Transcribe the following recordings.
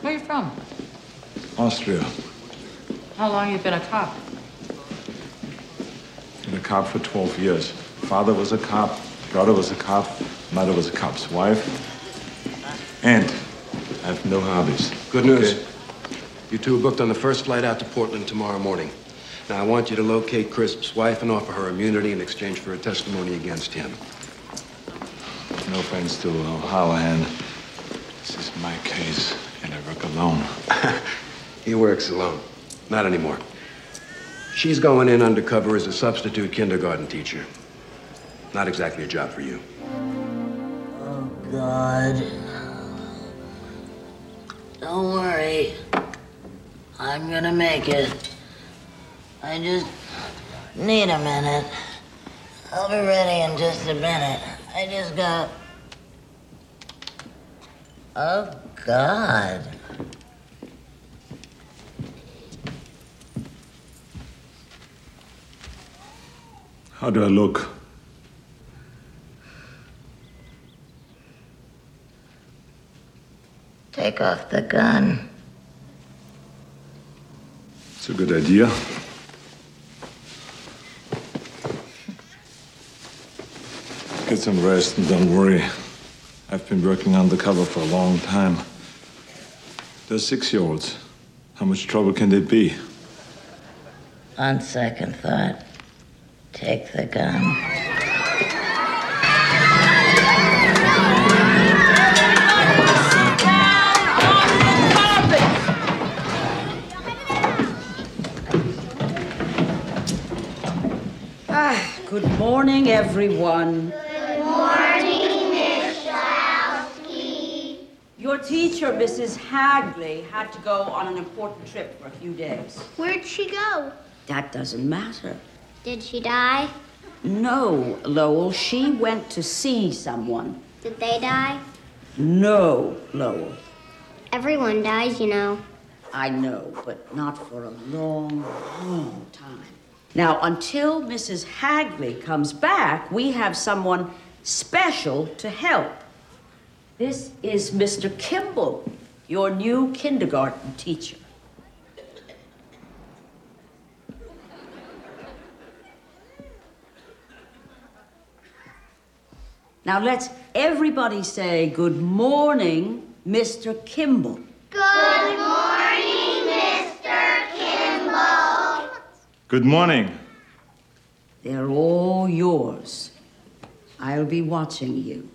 Where are you from? Austria. How long you been a cop? Been a cop for 12 years. Father was a cop, brother was a cop, mother was a cop's wife. And I have no hobbies. Good news. Okay? You two are booked on the first flight out to Portland tomorrow morning. Now, I want you to locate Crisp's wife and offer her immunity in exchange for a testimony against him. No offense to O'Hallahan. This is my case, and I work alone. He works alone. Not anymore. She's going in undercover as a substitute kindergarten teacher. Not exactly a job for you. Oh, God. Don't worry. I'm gonna make it. I just need a minute. I'll be ready in just a minute. I just got. Oh, God. How do I look? Take off the gun. It's a good idea. Get some rest and don't worry. I've been working undercover for a long time. They're six year olds. How much trouble can they be? On second thought, take the gun. Ah, Good morning, everyone. Good morning, Miss Schlowski. Your teacher, Mrs. Hagley, had to go on an important trip for a few days. Where'd she go? That doesn't matter. Did she die? No, Lowell, she went to see someone. Did they die? No, Lowell. Everyone dies, you know. I know, but not for a long, long time. Now, until Mrs. Hagley comes back, we have someone special to help. This is Mr. Kimball, your new kindergarten teacher. Now, let's everybody say good morning, Mr. Kimball. Good morning, Mr. Kimball. Good morning. They're all yours. I'll be watching you.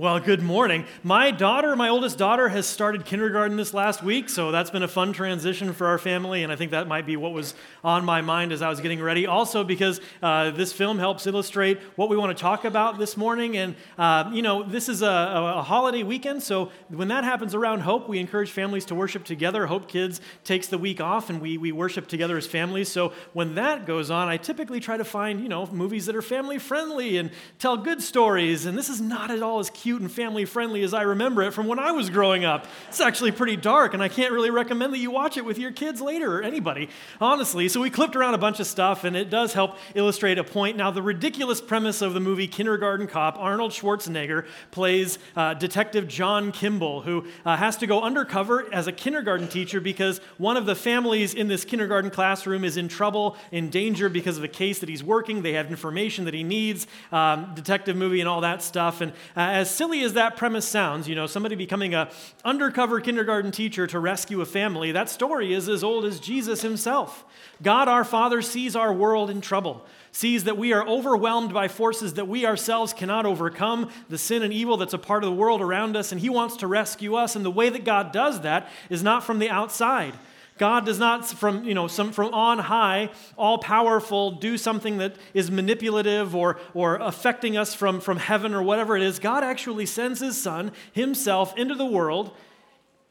Well, good morning. My daughter, my oldest daughter, has started kindergarten this last week, so that's been a fun transition for our family, and I think that might be what was on my mind as I was getting ready. Also, because uh, this film helps illustrate what we want to talk about this morning, and uh, you know, this is a, a, holiday weekend, so when that happens around Hope, we encourage families to worship together. Hope Kids takes the week off, and we we worship together as families. So when that goes on, I typically try to find you know movies that are family friendly and tell good stories, and this is not at all as cute and family friendly as I remember it from when I was growing up. It's actually pretty dark, and I can't really recommend that you watch it with your kids later or anybody, honestly. So we clipped around a bunch of stuff, and it does help illustrate a point. Now, the ridiculous premise of the movie Kindergarten Cop Arnold Schwarzenegger plays uh, Detective John Kimball, who uh, has to go undercover as a kindergarten teacher because one of the families in this kindergarten classroom is in trouble, in danger because of a case that he's working. They have information that he needs, um, detective movie, and all that stuff. And uh, as silly as that premise sounds, you know, somebody becoming a undercover kindergarten teacher to rescue a family, that story is as old as Jesus himself. God our Father sees our world in trouble, sees that we are overwhelmed by forces that we ourselves cannot overcome, the sin and evil that's a part of the world around us, and he wants to rescue us. And the way that God does that is not from the outside. God does not, from, you know, some, from on high, all powerful, do something that is manipulative or, or affecting us from, from heaven or whatever it is. God actually sends his son, himself, into the world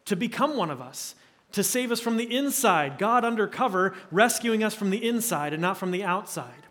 to become one of us, to save us from the inside. God undercover, rescuing us from the inside and not from the outside.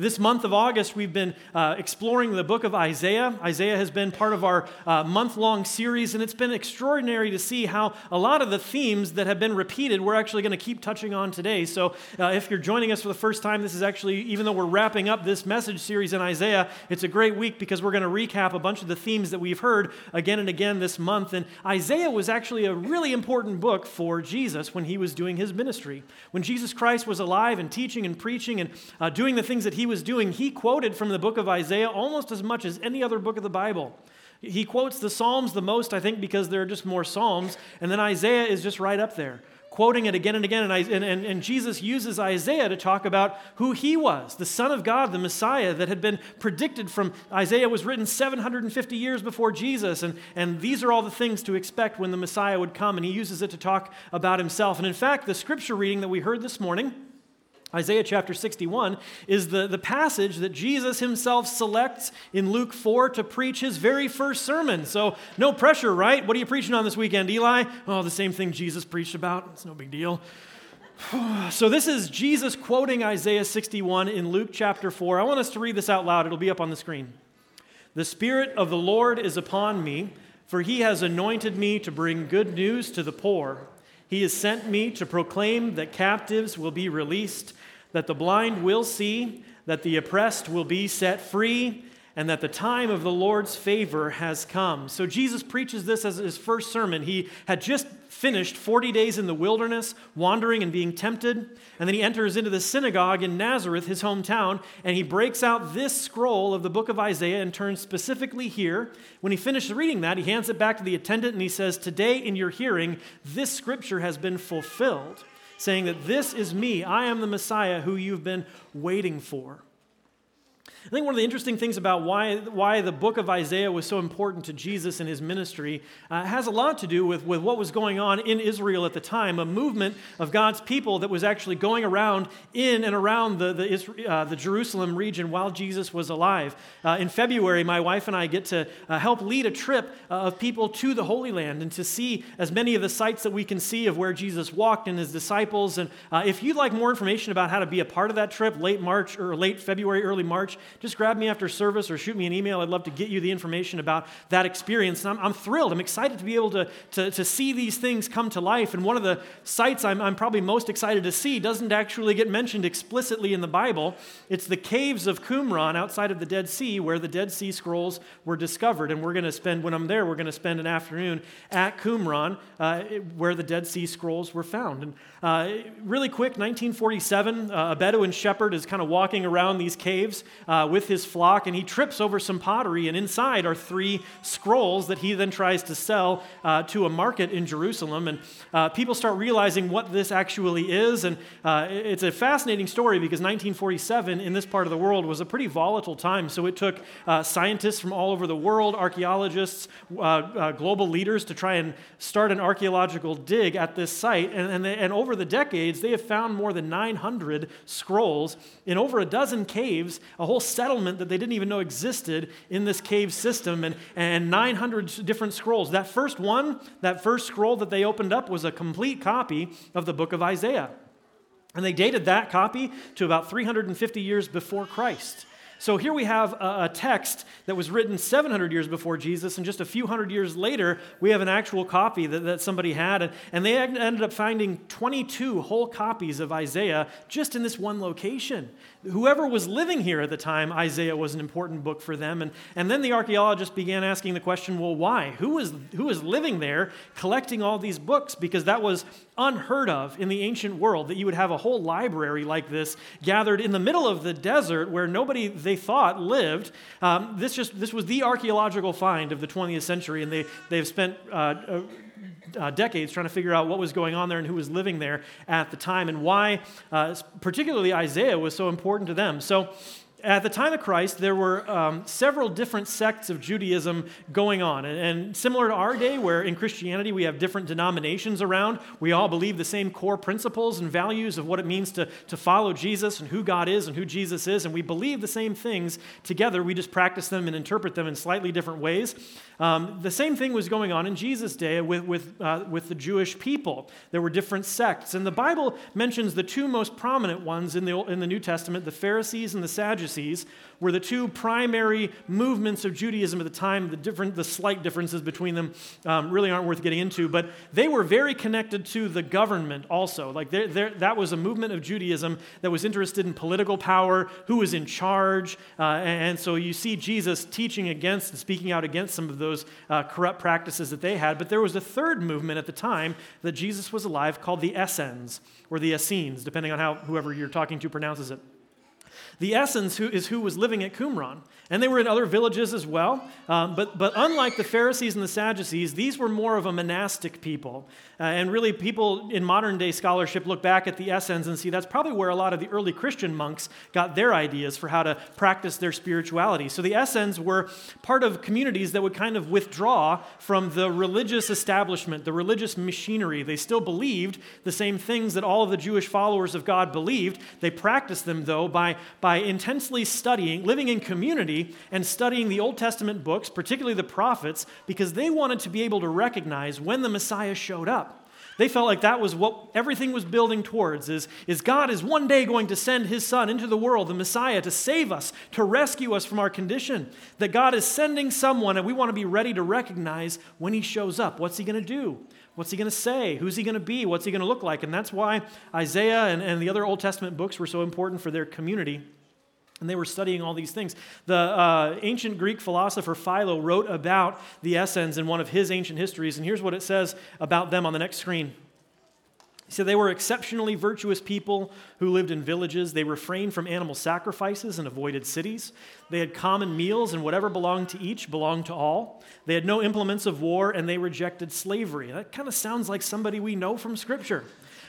This month of August, we've been uh, exploring the book of Isaiah. Isaiah has been part of our uh, month long series, and it's been extraordinary to see how a lot of the themes that have been repeated we're actually going to keep touching on today. So, uh, if you're joining us for the first time, this is actually, even though we're wrapping up this message series in Isaiah, it's a great week because we're going to recap a bunch of the themes that we've heard again and again this month. And Isaiah was actually a really important book for Jesus when he was doing his ministry. When Jesus Christ was alive and teaching and preaching and uh, doing the things that he was doing, he quoted from the book of Isaiah almost as much as any other book of the Bible. He quotes the Psalms the most, I think, because there are just more Psalms, and then Isaiah is just right up there quoting it again and again. And, and, and, Jesus uses Isaiah to talk about who he was, the Son of God, the Messiah that had been predicted from Isaiah was written 750 years before Jesus. And, and these are all the things to expect when the Messiah would come. And he uses it to talk about himself. And in fact, the scripture reading that we heard this morning Isaiah chapter 61 is the, the passage that Jesus himself selects in Luke 4 to preach his very first sermon. So, no pressure, right? What are you preaching on this weekend, Eli? Oh, the same thing Jesus preached about. It's no big deal. So, this is Jesus quoting Isaiah 61 in Luke chapter 4. I want us to read this out loud. It'll be up on the screen. The Spirit of the Lord is upon me, for he has anointed me to bring good news to the poor. He has sent me to proclaim that captives will be released that the blind will see, that the oppressed will be set free, and that the time of the Lord's favor has come. So Jesus preaches this as his first sermon. He had just finished 40 days in the wilderness, wandering and being tempted, and then he enters into the synagogue in Nazareth, his hometown, and he breaks out this scroll of the book of Isaiah and turns specifically here. When he finishes reading that, he hands it back to the attendant and he says, Today in your hearing, this scripture has been fulfilled saying that this is me. I am the Messiah who you've been waiting for. I think one of the interesting things about why, why the book of Isaiah was so important to Jesus and his ministry uh, has a lot to do with, with what was going on in Israel at the time, a movement of God's people that was actually going around in and around the, the, uh, the Jerusalem region while Jesus was alive. Uh, in February, my wife and I get to uh, help lead a trip uh, of people to the Holy Land and to see as many of the sites that we can see of where Jesus walked and his disciples. And uh, if you'd like more information about how to be a part of that trip, late March or late February, early March, just grab me after service or shoot me an email. I'd love to get you the information about that experience. And I'm, I'm thrilled. I'm excited to be able to, to, to, see these things come to life. And one of the sites I'm, I'm probably most excited to see doesn't actually get mentioned explicitly in the Bible. It's the caves of Qumran outside of the Dead Sea, where the Dead Sea Scrolls were discovered. And we're going to spend, when I'm there, we're going to spend an afternoon at Qumran, uh, where the Dead Sea Scrolls were found. And uh, really quick, 1947, uh, a Bedouin shepherd is kind of walking around these caves uh, with his flock, and he trips over some pottery, and inside are three scrolls that he then tries to sell uh, to a market in Jerusalem. And uh, people start realizing what this actually is, and uh, it's a fascinating story because 1947 in this part of the world was a pretty volatile time. So it took scientists from all over the world, archaeologists, global leaders to try and start an archaeological dig at this site, and, and, they, and over the decades, they have found more than 900 scrolls in over a dozen caves, a whole settlement that they didn't even know existed in this cave system, and, and 900 different scrolls. That first one, that first scroll that they opened up, was a complete copy of the book of Isaiah. And they dated that copy to about 350 years before Christ. So here we have a, text that was written 700 years before Jesus, and just a few hundred years later, we have an actual copy that, that somebody had. And, and they ended up finding 22 whole copies of Isaiah just in this one location whoever was living here at the time, Isaiah was an important book for them. And, and then the archaeologists began asking the question well, why? Who was, who was living there collecting all these books? Because that was unheard of in the ancient world, that you would have a whole library like this gathered in the middle of the desert where nobody they thought lived. Um, this, just, this was the archaeological find of the 20th century, and they, they've spent. Uh, uh, decades trying to figure out what was going on there and who was living there at the time and why, uh, particularly Isaiah, was so important to them. So, at the time of Christ, there were um, several different sects of Judaism going on. And, and, similar to our day, where in Christianity we have different denominations around, we all believe the same core principles and values of what it means to, to follow Jesus and who God is and who Jesus is. And we believe the same things together. We just practice them and interpret them in slightly different ways. Um, the same thing was going on in Jesus' day with, with, uh, with the Jewish people. There were different sects. And the Bible mentions the two most prominent ones in the, in the New Testament the Pharisees and the Sadducees Sadducees were the two primary movements of Judaism at the time. The, different, the slight differences between them um, really aren't worth getting into, but they were very connected to the government also. Like they're, they're, that was a movement of Judaism that was interested in political power, who was in charge, uh, and, and, so you see Jesus teaching against and speaking out against some of those uh, corrupt practices that they had. But there was a third movement at the time that Jesus was alive called the Essenes or the Essenes, depending on how whoever you're talking to pronounces it. The Essenes who, is who was living at Qumran. And they were in other villages as well. Um, but, but unlike the Pharisees and the Sadducees, these were more of a monastic people. Uh, and really, people in modern day scholarship look back at the Essenes and see that's probably where a lot of the early Christian monks got their ideas for how to practice their spirituality. So the Essenes were part of communities that would kind of withdraw from the religious establishment, the religious machinery. They still believed the same things that all of the Jewish followers of God believed. They practiced them, though, by, by intensely studying, living in community, and studying the Old Testament books, particularly the prophets, because they wanted to be able to recognize when the Messiah showed up. They felt like that was what everything was building towards is, is God is one day going to send his son into the world, the Messiah, to save us, to rescue us from our condition. That God is sending someone, and we want to be ready to recognize when he shows up. What's he going to do? What's he going to say? Who's he going to be? What's he going to look like? And that's why Isaiah and, and the other Old Testament books were so important for their community. And they were studying all these things. The uh, ancient Greek philosopher Philo wrote about the Essenes in one of his ancient histories, and here's what it says about them on the next screen. He said they were exceptionally virtuous people who lived in villages. They refrained from animal sacrifices and avoided cities. They had common meals, and whatever belonged to each belonged to all. They had no implements of war, and they rejected slavery. That kind of sounds like somebody we know from Scripture.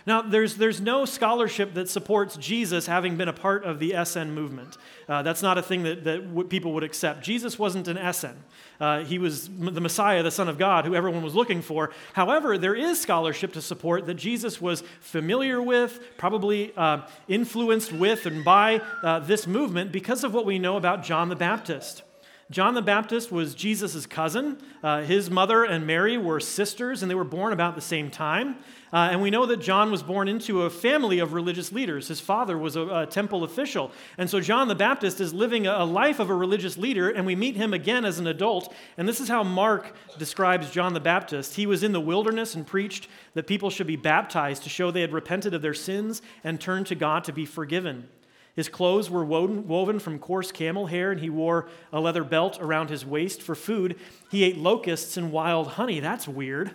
Now, there's, there's no scholarship that supports Jesus having been a part of the Essene movement. Uh, that's not a thing that, that w- people would accept. Jesus wasn't an Essene, Uh, he was the Messiah, the Son of God, who everyone was looking for. However, there is scholarship to support that Jesus was familiar with, probably uh, influenced with, and by uh, this movement because of what we know about John the Baptist. John the Baptist was Jesus' cousin. Uh, his mother and Mary were sisters, and they were born about the same time. Uh, and we know that John was born into a family of religious leaders. His father was a, a temple official. And so John the Baptist is living a, a life of a religious leader, and we meet him again as an adult. And this is how Mark describes John the Baptist. He was in the wilderness and preached that people should be baptized to show they had repented of their sins and turned to God to be forgiven. His clothes were woven, woven, from coarse camel hair, and he wore a leather belt around his waist for food. He ate locusts and wild honey. That's weird.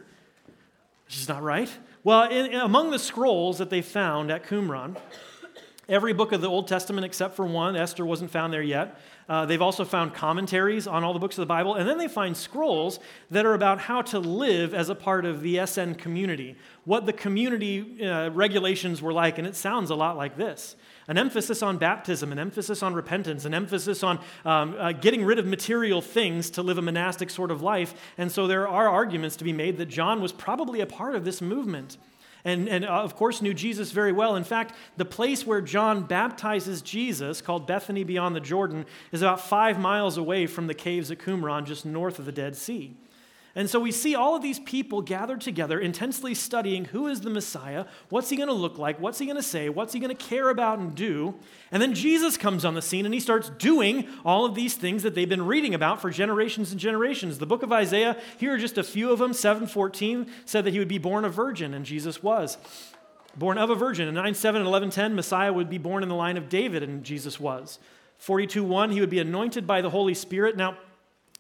Which is not right. Well, in, among the scrolls that they found at Qumran, every book of the Old Testament except for one, Esther wasn't found there yet. Uh, they've also found commentaries on all the books of the Bible, and then they find scrolls that are about how to live as a part of the Essene community, what the community uh, regulations were like, and it sounds a lot like this an emphasis on baptism, an emphasis on repentance, an emphasis on um, uh, getting rid of material things to live a monastic sort of life. And so there are arguments to be made that John was probably a part of this movement. And, and uh, of course, knew Jesus very well. In fact, the place where John baptizes Jesus, called Bethany beyond the Jordan, is about five miles away from the caves at Qumran, just north of the Dead Sea. And so we see all of these people gathered together, intensely studying who is the Messiah, what's he going to look like, what's he going to say, what's he going to care about and do. And then Jesus comes on the scene and he starts doing all of these things that they've been reading about for generations and generations. The book of Isaiah, here are just a few of them. 714 said that he would be born a virgin, and Jesus was. Born of a virgin. In 9 7 and 11 10, Messiah would be born in the line of David, and Jesus was. 42 1, he would be anointed by the Holy Spirit. Now,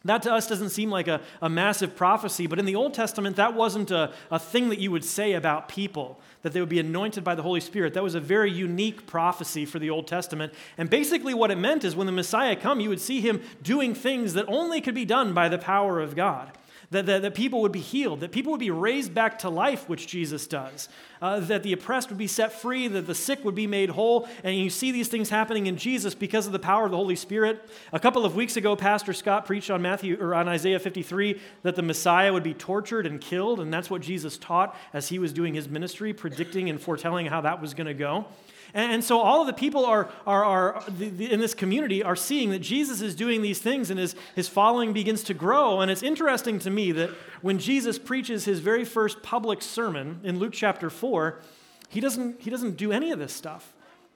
that to us doesn't seem like a, a massive prophecy, but in the Old Testament, that wasn't a, a thing that you would say about people, that they would be anointed by the Holy Spirit. That was a very unique prophecy for the Old Testament. And basically, what it meant is when the Messiah come, you would see him doing things that only could be done by the power of God that, that, that, people would be healed, that people would be raised back to life, which Jesus does, uh, that the oppressed would be set free, that the sick would be made whole. And you see these things happening in Jesus because of the power of the Holy Spirit. A couple of weeks ago, Pastor Scott preached on Matthew or on Isaiah 53 that the Messiah would be tortured and killed, and that's what Jesus taught as he was doing his ministry, predicting and foretelling how that was going to go. And, and so all of the people are, are, are the, the, in this community are seeing that Jesus is doing these things and his, his following begins to grow. And it's interesting to me that when Jesus preaches his very first public sermon in Luke chapter 4, he doesn't, he doesn't do any of this stuff.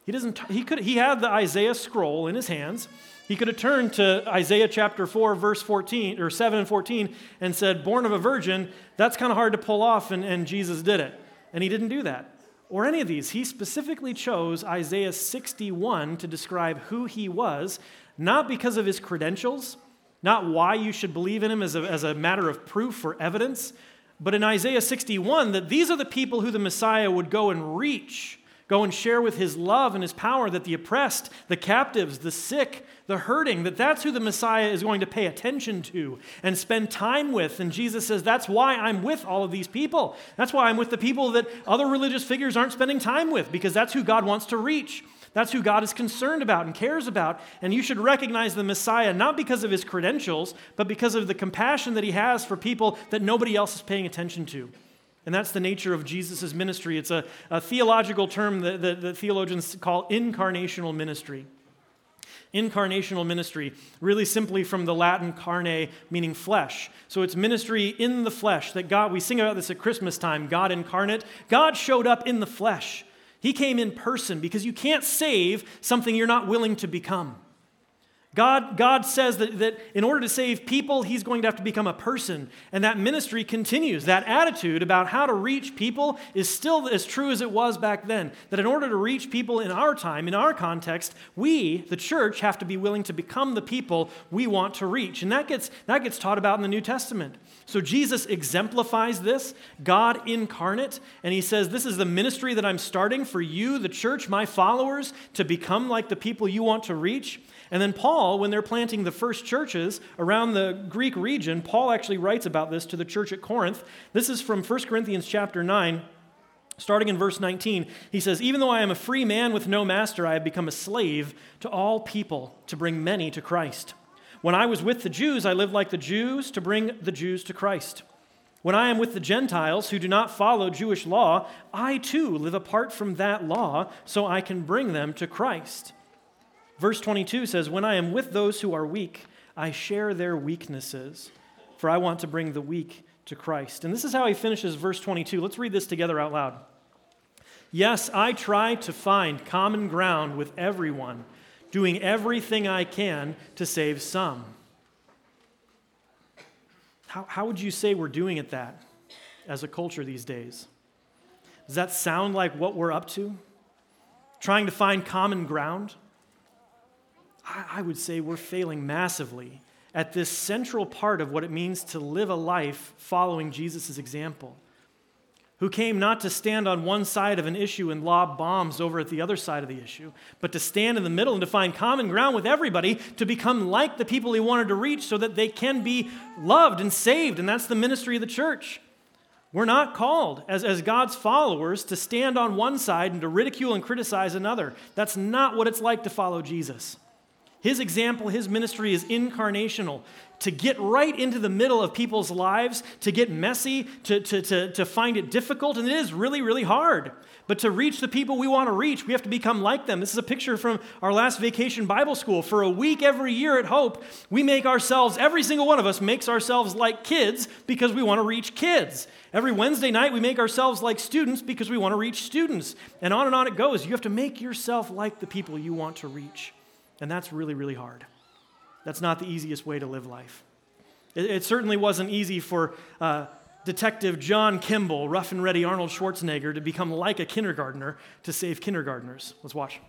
He doesn't he could he had the Isaiah scroll in his hands. He could have turned to Isaiah chapter 4, verse 14, or 7 and 14, and said, Born of a virgin, that's kind of hard to pull off, and, and Jesus did it. And he didn't do that. Or any of these. He specifically chose Isaiah 61 to describe who he was, not because of his credentials, not why you should believe in him as a, as a matter of proof or evidence, but in Isaiah 61, that these are the people who the Messiah would go and reach Go and share with his love and his power that the oppressed, the captives, the sick, the hurting, that that's who the Messiah is going to pay attention to and spend time with. And Jesus says, That's why I'm with all of these people. That's why I'm with the people that other religious figures aren't spending time with, because that's who God wants to reach. That's who God is concerned about and cares about. And you should recognize the Messiah not because of his credentials, but because of the compassion that he has for people that nobody else is paying attention to. And that's the nature of Jesus' ministry. It's a, a theological term that, that, that theologians call incarnational ministry. Incarnational ministry, really simply from the Latin carne, meaning flesh. So it's ministry in the flesh that God, we sing about this at Christmas time, God incarnate. God showed up in the flesh. He came in person because you can't save something you're not willing to become. God, God says that, that in order to save people, he's going to have to become a person. And that ministry continues. That attitude about how to reach people is still as true as it was back then. That in order to reach people in our time, in our context, we, the church, have to be willing to become the people we want to reach. And that gets, that gets taught about in the New Testament. So Jesus exemplifies this, God incarnate, and he says, This is the ministry that I'm starting for you, the church, my followers, to become like the people you want to reach. And then Paul, when they're planting the first churches around the Greek region, Paul actually writes about this to the church at Corinth. This is from 1 Corinthians chapter 9. Starting in verse 19, he says, Even though I am a free man with no master, I have become a slave to all people to bring many to Christ. When I was with the Jews, I lived like the Jews to bring the Jews to Christ. When I am with the Gentiles who do not follow Jewish law, I too live apart from that law so I can bring them to Christ. Verse 22 says, When I am with those who are weak, I share their weaknesses, for I want to bring the weak to Christ. And this is how he finishes verse 22. Let's read this together out loud. Yes, I try to find common ground with everyone, doing everything I can to save some. How, how would you say we're doing at that as a culture these days? Does that sound like what we're up to? Trying to find common ground? I would say we're failing massively at this central part of what it means to live a life following Jesus' example, who came not to stand on one side of an issue and lob bombs over at the other side of the issue, but to stand in the middle and to find common ground with everybody to become like the people he wanted to reach so that they can be loved and saved. And that's the ministry of the church. We're not called as, as God's followers to stand on one side and to ridicule and criticize another. That's not what it's like to follow Jesus. His example, his ministry is incarnational to get right into the middle of people's lives, to get messy, to, to, to, to find it difficult, and it is really, really hard. But to reach the people we want to reach, we have to become like them. This is a picture from our last vacation Bible school. For a week every year at Hope, we make ourselves, every single one of us makes ourselves like kids because we want to reach kids. Every Wednesday night, we make ourselves like students because we want to reach students. And on and on it goes. You have to make yourself like the people you want to reach. And that's really, really hard. That's not the easiest way to live life. It, it certainly wasn't easy for uh, Detective John Kimball, rough and ready Arnold Schwarzenegger, to become like a kindergartner to save kindergartners. Let's watch.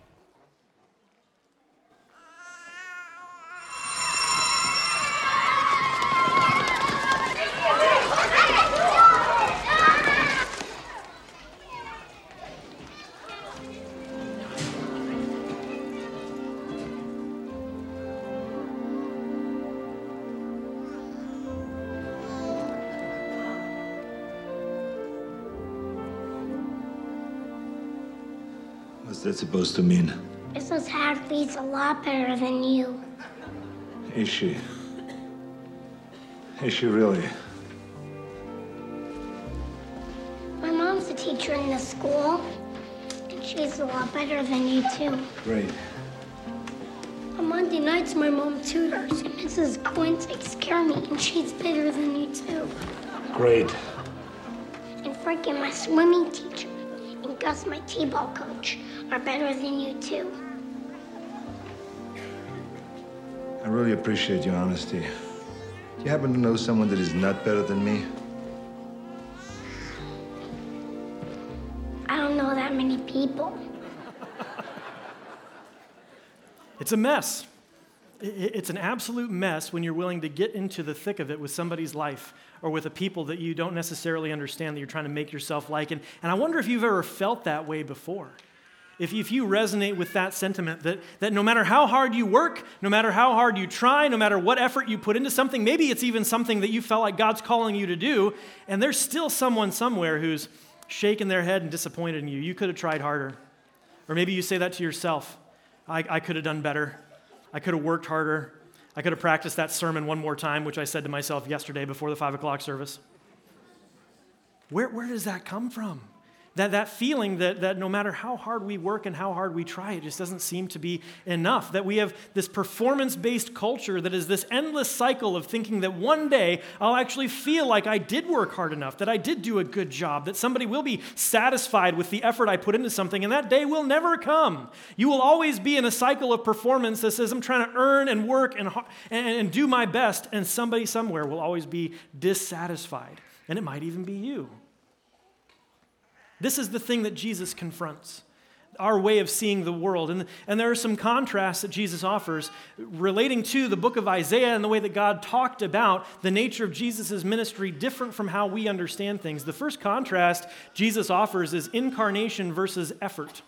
Supposed to mean? Mrs. Hadley's a lot better than you. Is she? Is she really? My mom's a teacher in the school, and she's a lot better than you, too. Great. On Monday nights, my mom tutors, and Mrs. Coyne takes care of me, and she's better than you, too. Great. And Frankie, my swimming teacher, and Gus, my t-ball coach. are better than you two. I really appreciate your honesty. Do you happen to know someone that is not better than me? I don't know that many people. It's a mess. It's an absolute mess when you're willing to get into the thick of it with somebody's life or with a people that you don't necessarily understand that you're trying to make yourself like. And, and I wonder if you've ever felt that way before. If, if you resonate with that sentiment that, that no matter how hard you work, no matter how hard you try, no matter what effort you put into something, maybe it's even something that you felt like God's calling you to do, and there's still someone somewhere who's shaking their head and disappointed in you. You could have tried harder. Or maybe you say that to yourself I, I could have done better. I could have worked harder. I could have practiced that sermon one more time, which I said to myself yesterday before the five o'clock service. Where, where does that come from? That, that feeling that, that no matter how hard we work and how hard we try, it just doesn't seem to be enough. That we have this performance based culture that is this endless cycle of thinking that one day I'll actually feel like I did work hard enough, that I did do a good job, that somebody will be satisfied with the effort I put into something, and that day will never come. You will always be in a cycle of performance that says I'm trying to earn and work and, and, and do my best, and somebody somewhere will always be dissatisfied. And it might even be you. This is the thing that Jesus confronts our way of seeing the world. And, and there are some contrasts that Jesus offers relating to the book of Isaiah and the way that God talked about the nature of Jesus' ministry different from how we understand things. The first contrast Jesus offers is incarnation versus effort.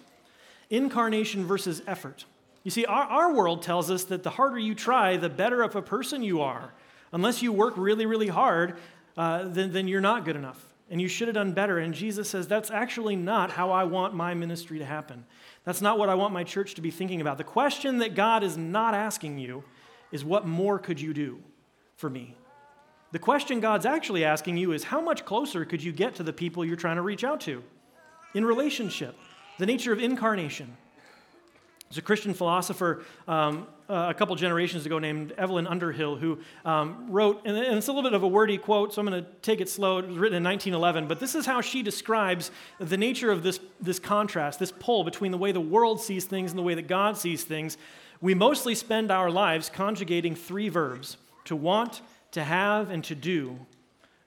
Incarnation versus effort. You see, our, our world tells us that the harder you try, the better of a person you are. Unless you work really, really hard, uh, then, then you're not good enough and you should have done better. And Jesus says, That's actually not how I want my ministry to happen. That's not what I want my church to be thinking about. The question that God is not asking you is, What more could you do for me? The question God's actually asking you is, How much closer could you get to the people you're trying to reach out to? In relationship, the nature of incarnation. There's a Christian philosopher um, uh, a couple generations ago named Evelyn Underhill who um, wrote, and it's a little bit of a wordy quote, so I'm going to take it slow. It was written in 1911, but this is how she describes the nature of this, this contrast, this pull between the way the world sees things and the way that God sees things. We mostly spend our lives conjugating three verbs to want, to have, and to do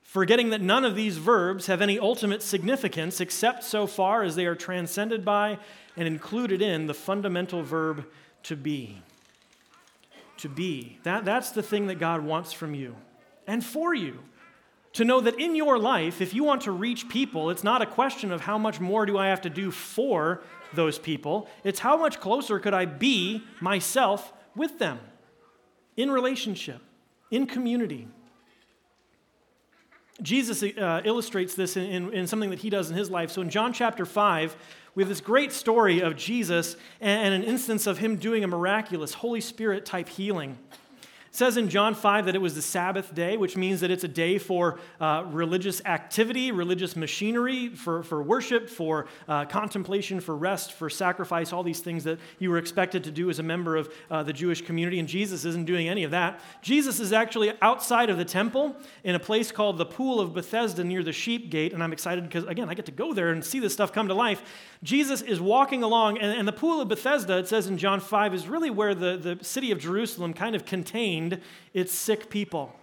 forgetting that none of these verbs have any ultimate significance except so far as they are transcended by and included in the fundamental verb to be. To be. That, that's the thing that God wants from you and for you. To know that in your life, if you want to reach people, it's not a question of how much more do I have to do for those people, it's how much closer could I be myself with them in relationship, in community. Jesus uh, illustrates this in, in, in, something that he does in his life. So in John chapter 5, we have this great story of Jesus and, and an instance of him doing a miraculous Holy Spirit type healing. Says in John 5 that it was the Sabbath day, which means that it's a day for uh, religious activity, religious machinery, for, for worship, for uh, contemplation, for rest, for sacrifice, all these things that you were expected to do as a member of uh, the Jewish community. And Jesus isn't doing any of that. Jesus is actually outside of the temple in a place called the Pool of Bethesda near the sheep gate. And I'm excited because, again, I get to go there and see this stuff come to life. Jesus is walking along, and, and the Pool of Bethesda, it says in John 5, is really where the, the city of Jerusalem kind of contained its sick people.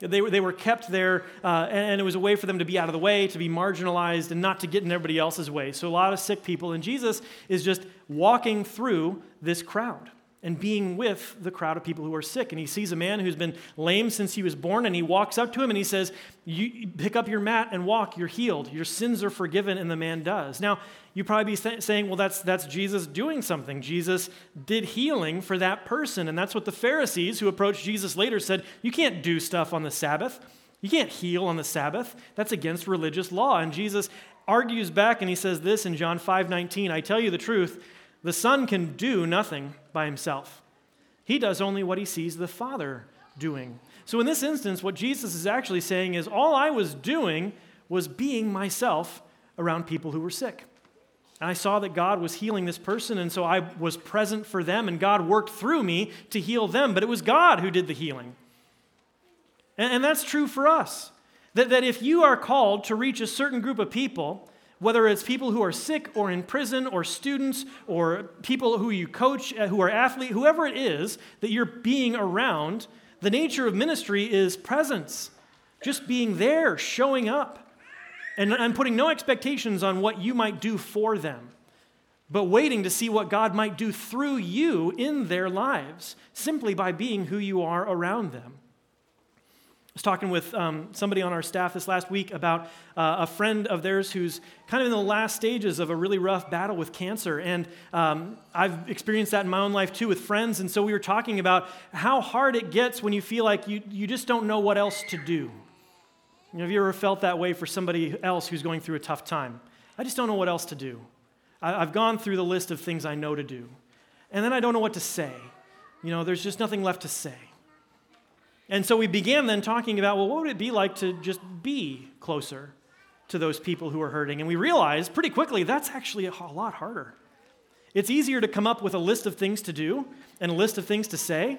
They were, they were kept there, uh, and it was a way for them to be out of the way, to be marginalized, and not to get in everybody else's way. So, a lot of sick people. And Jesus is just walking through this crowd and being with the crowd of people who are sick. And he sees a man who's been lame since he was born, and he walks up to him and he says, You pick up your mat and walk, you're healed. Your sins are forgiven, and the man does. Now, you probably be saying, Well, that's, that's Jesus doing something. Jesus did healing for that person. And that's what the Pharisees who approached Jesus later said, You can't do stuff on the Sabbath. You can't heal on the Sabbath. That's against religious law. And Jesus argues back and he says this in John 5 19, I tell you the truth. The Son can do nothing by himself. He does only what he sees the Father doing. So, in this instance, what Jesus is actually saying is all I was doing was being myself around people who were sick. And I saw that God was healing this person, and so I was present for them, and God worked through me to heal them, but it was God who did the healing. And, and that's true for us. That, that if you are called to reach a certain group of people, whether it's people who are sick or in prison or students or people who you coach uh, who are athletes, whoever it is that you're being around, the nature of ministry is presence, just being there, showing up. And I'm putting no expectations on what you might do for them, but waiting to see what God might do through you in their lives simply by being who you are around them. Was talking with um, somebody on our staff this last week about uh, a friend of theirs who's kind of in the last stages of a really rough battle with cancer. And um, I've experienced that in my own life too with friends. And so we were talking about how hard it gets when you feel like you, you just don't know what else to do. You know, have you ever felt that way for somebody else who's going through a tough time? I just don't know what else to do. I, I've gone through the list of things I know to do. And then I don't know what to say. You know, there's just nothing left to say. And so we began then talking about, well, what would it be like to just be closer to those people who are hurting? And we realized pretty quickly that's actually a lot harder. It's easier to come up with a list of things to do and a list of things to say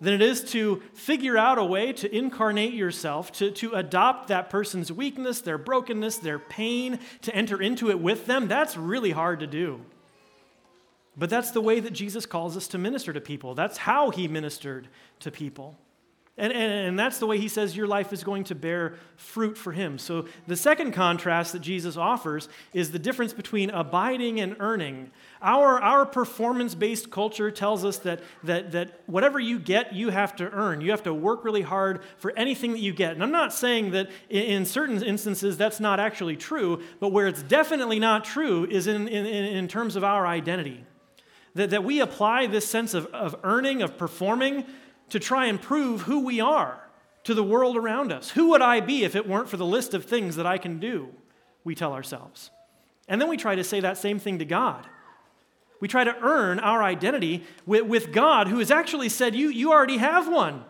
than it is to figure out a way to incarnate yourself, to, to adopt that person's weakness, their brokenness, their pain, to enter into it with them. That's really hard to do. But that's the way that Jesus calls us to minister to people. That's how he ministered to people. And, and, and, that's the way he says your life is going to bear fruit for him. So, the second contrast that Jesus offers is the difference between abiding and earning. Our, our performance based culture tells us that, that, that whatever you get, you have to earn. You have to work really hard for anything that you get. And I'm not saying that in, in certain instances that's not actually true, but where it's definitely not true is in, in, in terms of our identity. That, that we apply this sense of, of earning, of performing, to try and prove who we are to the world around us. Who would I be if it weren't for the list of things that I can do? We tell ourselves. And then we try to say that same thing to God. We try to earn our identity with, with God, who has actually said, you, you already have one.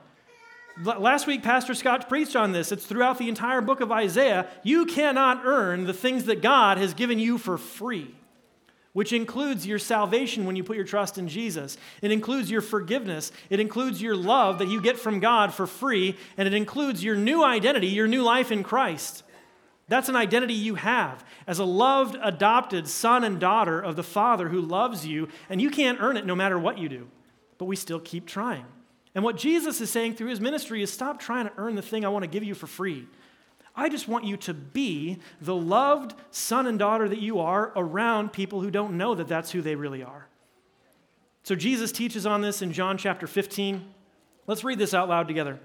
Last week, Pastor Scott preached on this. It's throughout the entire book of Isaiah. You cannot earn the things that God has given you for free which includes your salvation when you put your trust in Jesus. It includes your forgiveness. It includes your love that you get from God for free. And it includes your new identity, your new life in Christ. That's an identity you have as a loved, adopted son and daughter of the Father who loves you, and you can't earn it no matter what you do. But we still keep trying. And what Jesus is saying through his ministry is stop trying to earn the thing I want to give you for free. I just want you to be the loved son and daughter that you are around people who don't know that that's who they really are. So Jesus teaches on this in John chapter 15. Let's read this out loud together.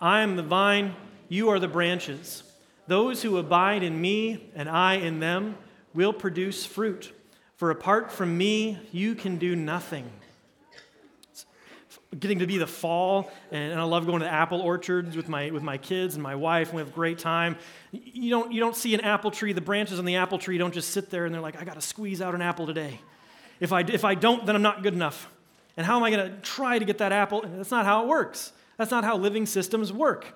I am the vine, you are the branches. Those who abide in me and I in them will produce fruit. For apart from me, you can do nothing getting to be the fall, and, I love going to apple orchards with my, with my kids and my wife, and we have a great time. You don't, you don't see an apple tree, the branches on the apple tree don't just sit there and they're like, I got to squeeze out an apple today. If I, if I don't, then I'm not good enough. And how am I going to try to get that apple? That's not how it works. That's not how living systems work.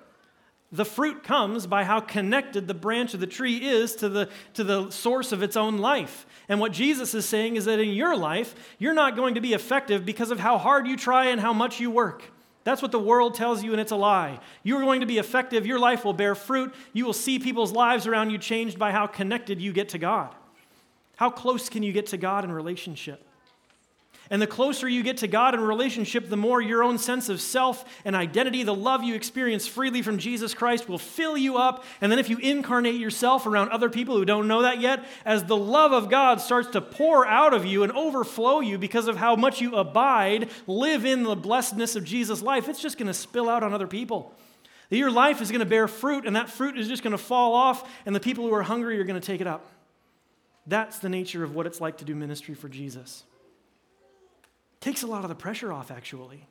The fruit comes by how connected the branch of the tree is to the, to the source of its own life. And what Jesus is saying is that in your life, you're not going to be effective because of how hard you try and how much you work. That's what the world tells you, and it's a lie. You're going to be effective. Your life will bear fruit. You will see people's lives around you changed by how connected you get to God. How close can you get to God in relationship? And the closer you get to God in relationship, the more your own sense of self and identity, the love you experience freely from Jesus Christ will fill you up. And then if you incarnate yourself around other people who don't know that yet, as the love of God starts to pour out of you and overflow you because of how much you abide, live in the blessedness of Jesus' life, it's just going to spill out on other people. Your life is going to bear fruit, and that fruit is just going to fall off, and the people who are hungry are going to take it up. That's the nature of what it's like to do ministry for Jesus. Takes a lot of the pressure off, actually.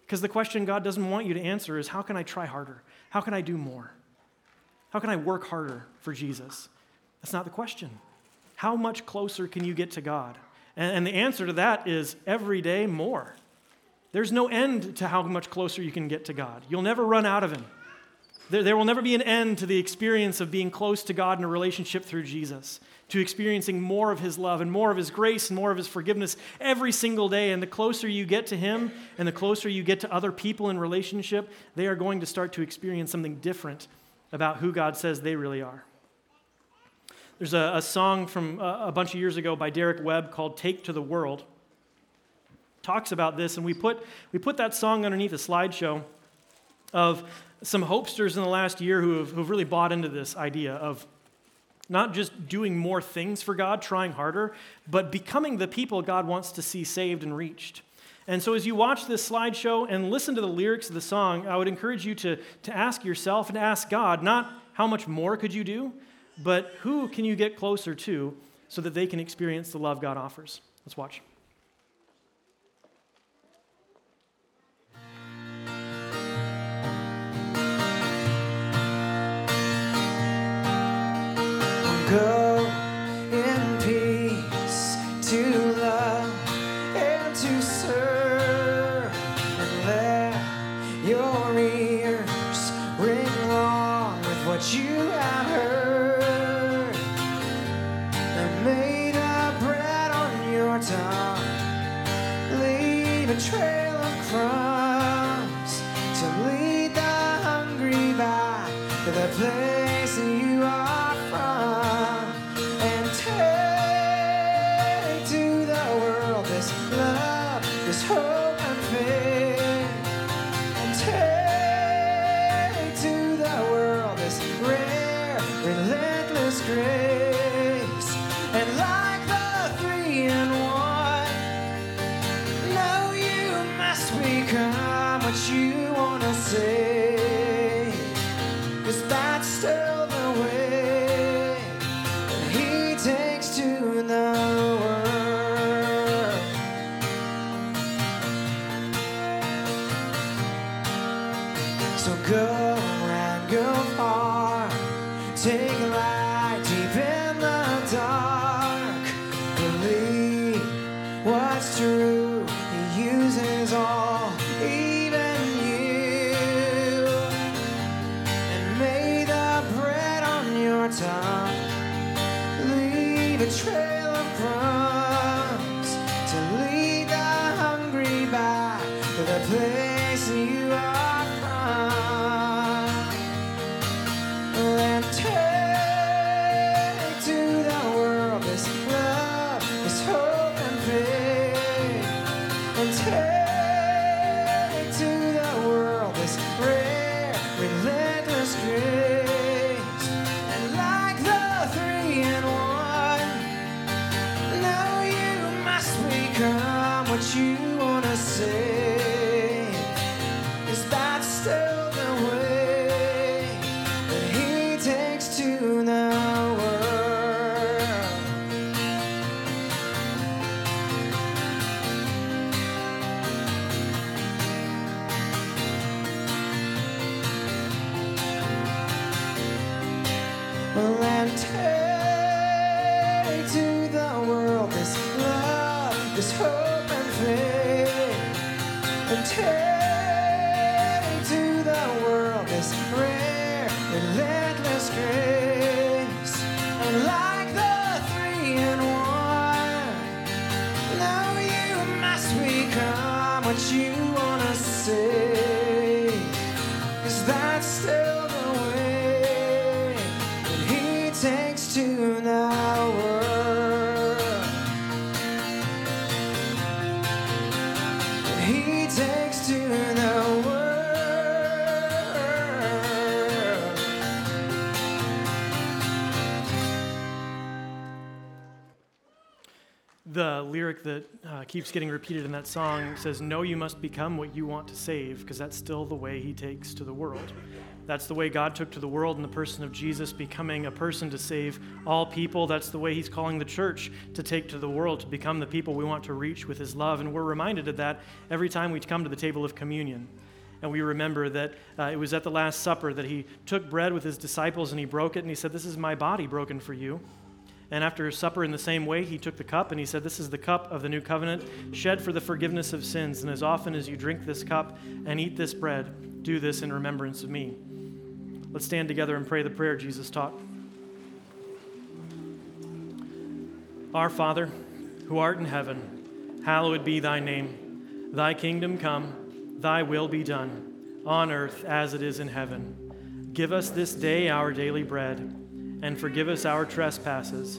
Because the question God doesn't want you to answer is how can I try harder? How can I do more? How can I work harder for Jesus? That's not the question. How much closer can you get to God? And, and the answer to that is every day more. There's no end to how much closer you can get to God. You'll never run out of Him. There, there will never be an end to the experience of being close to God in a relationship through Jesus to experiencing more of His love and more of His grace and more of His forgiveness every single day. And the closer you get to Him and the closer you get to other people in relationship, they are going to start to experience something different about who God says they really are. There's a, a song from a, a bunch of years ago by Derek Webb called Take to the World. Talks about this, and we put, we put that song underneath a slideshow of some hopesters in the last year who have, who've really bought into this idea of not just doing more things for God, trying harder, but becoming the people God wants to see saved and reached. And so, as you watch this slideshow and listen to the lyrics of the song, I would encourage you to, to ask yourself and ask God not how much more could you do, but who can you get closer to so that they can experience the love God offers. Let's watch. Go in peace to love and to serve, and let your ears ring along with what you have heard. And may the bread on your tongue leave a trail Take a light deep in keeps getting repeated in that song says, No, you must become what you want to save, because that's still the way He takes to the world. That's the way God took to the world in the person of Jesus, becoming a person to save all people. That's the way He's calling the church to take to the world, to become the people we want to reach with His love. And we're reminded of that every time we come to the table of communion. And we remember that uh, it was at the Last Supper that He took bread with His disciples and He broke it and He said, This is my body broken for you. And after supper, in the same way, he took the cup and he said, This is the cup of the new covenant, shed for the forgiveness of sins. And as often as you drink this cup and eat this bread, do this in remembrance of me. Let's stand together and pray the prayer Jesus taught. Our Father, who art in heaven, hallowed be thy name. Thy kingdom come, thy will be done, on earth as it is in heaven. Give us this day our daily bread and forgive us our trespasses,